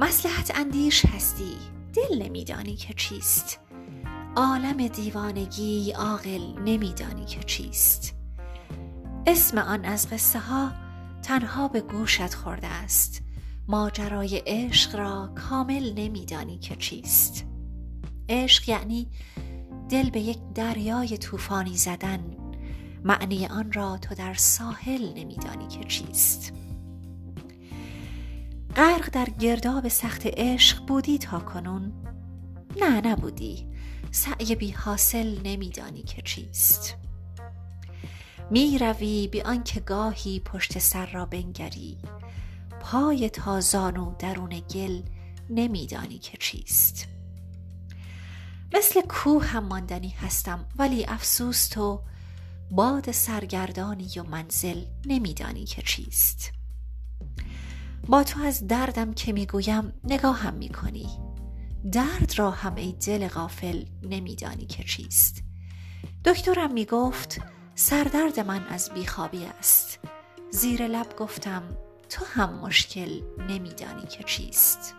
مسلحت اندیش هستی؟ دل نمیدانی که چیست. عالم دیوانگی عاقل نمیدانی که چیست. اسم آن از قصه ها تنها به گوشت خورده است. ماجرای عشق را کامل نمیدانی که چیست. عشق یعنی دل به یک دریای طوفانی زدن. معنی آن را تو در ساحل نمیدانی که چیست. غرق در گرداب سخت عشق بودی تا کنون؟ نه نبودی. سعی بی حاصل نمیدانی که چیست. می روی بی آنکه گاهی پشت سر را بنگری. پای تازان و درون گل نمیدانی که چیست. مثل کوه هم ماندنی هستم ولی افسوس تو باد سرگردانی و منزل نمیدانی که چیست. با تو از دردم که می‌گویم نگاهم می‌کنی. درد را هم ای دل غافل نمیدانی که چیست. دکترم می‌گفت سردرد من از بیخوابی است. زیر لب گفتم تو هم مشکل نمیدانی که چیست.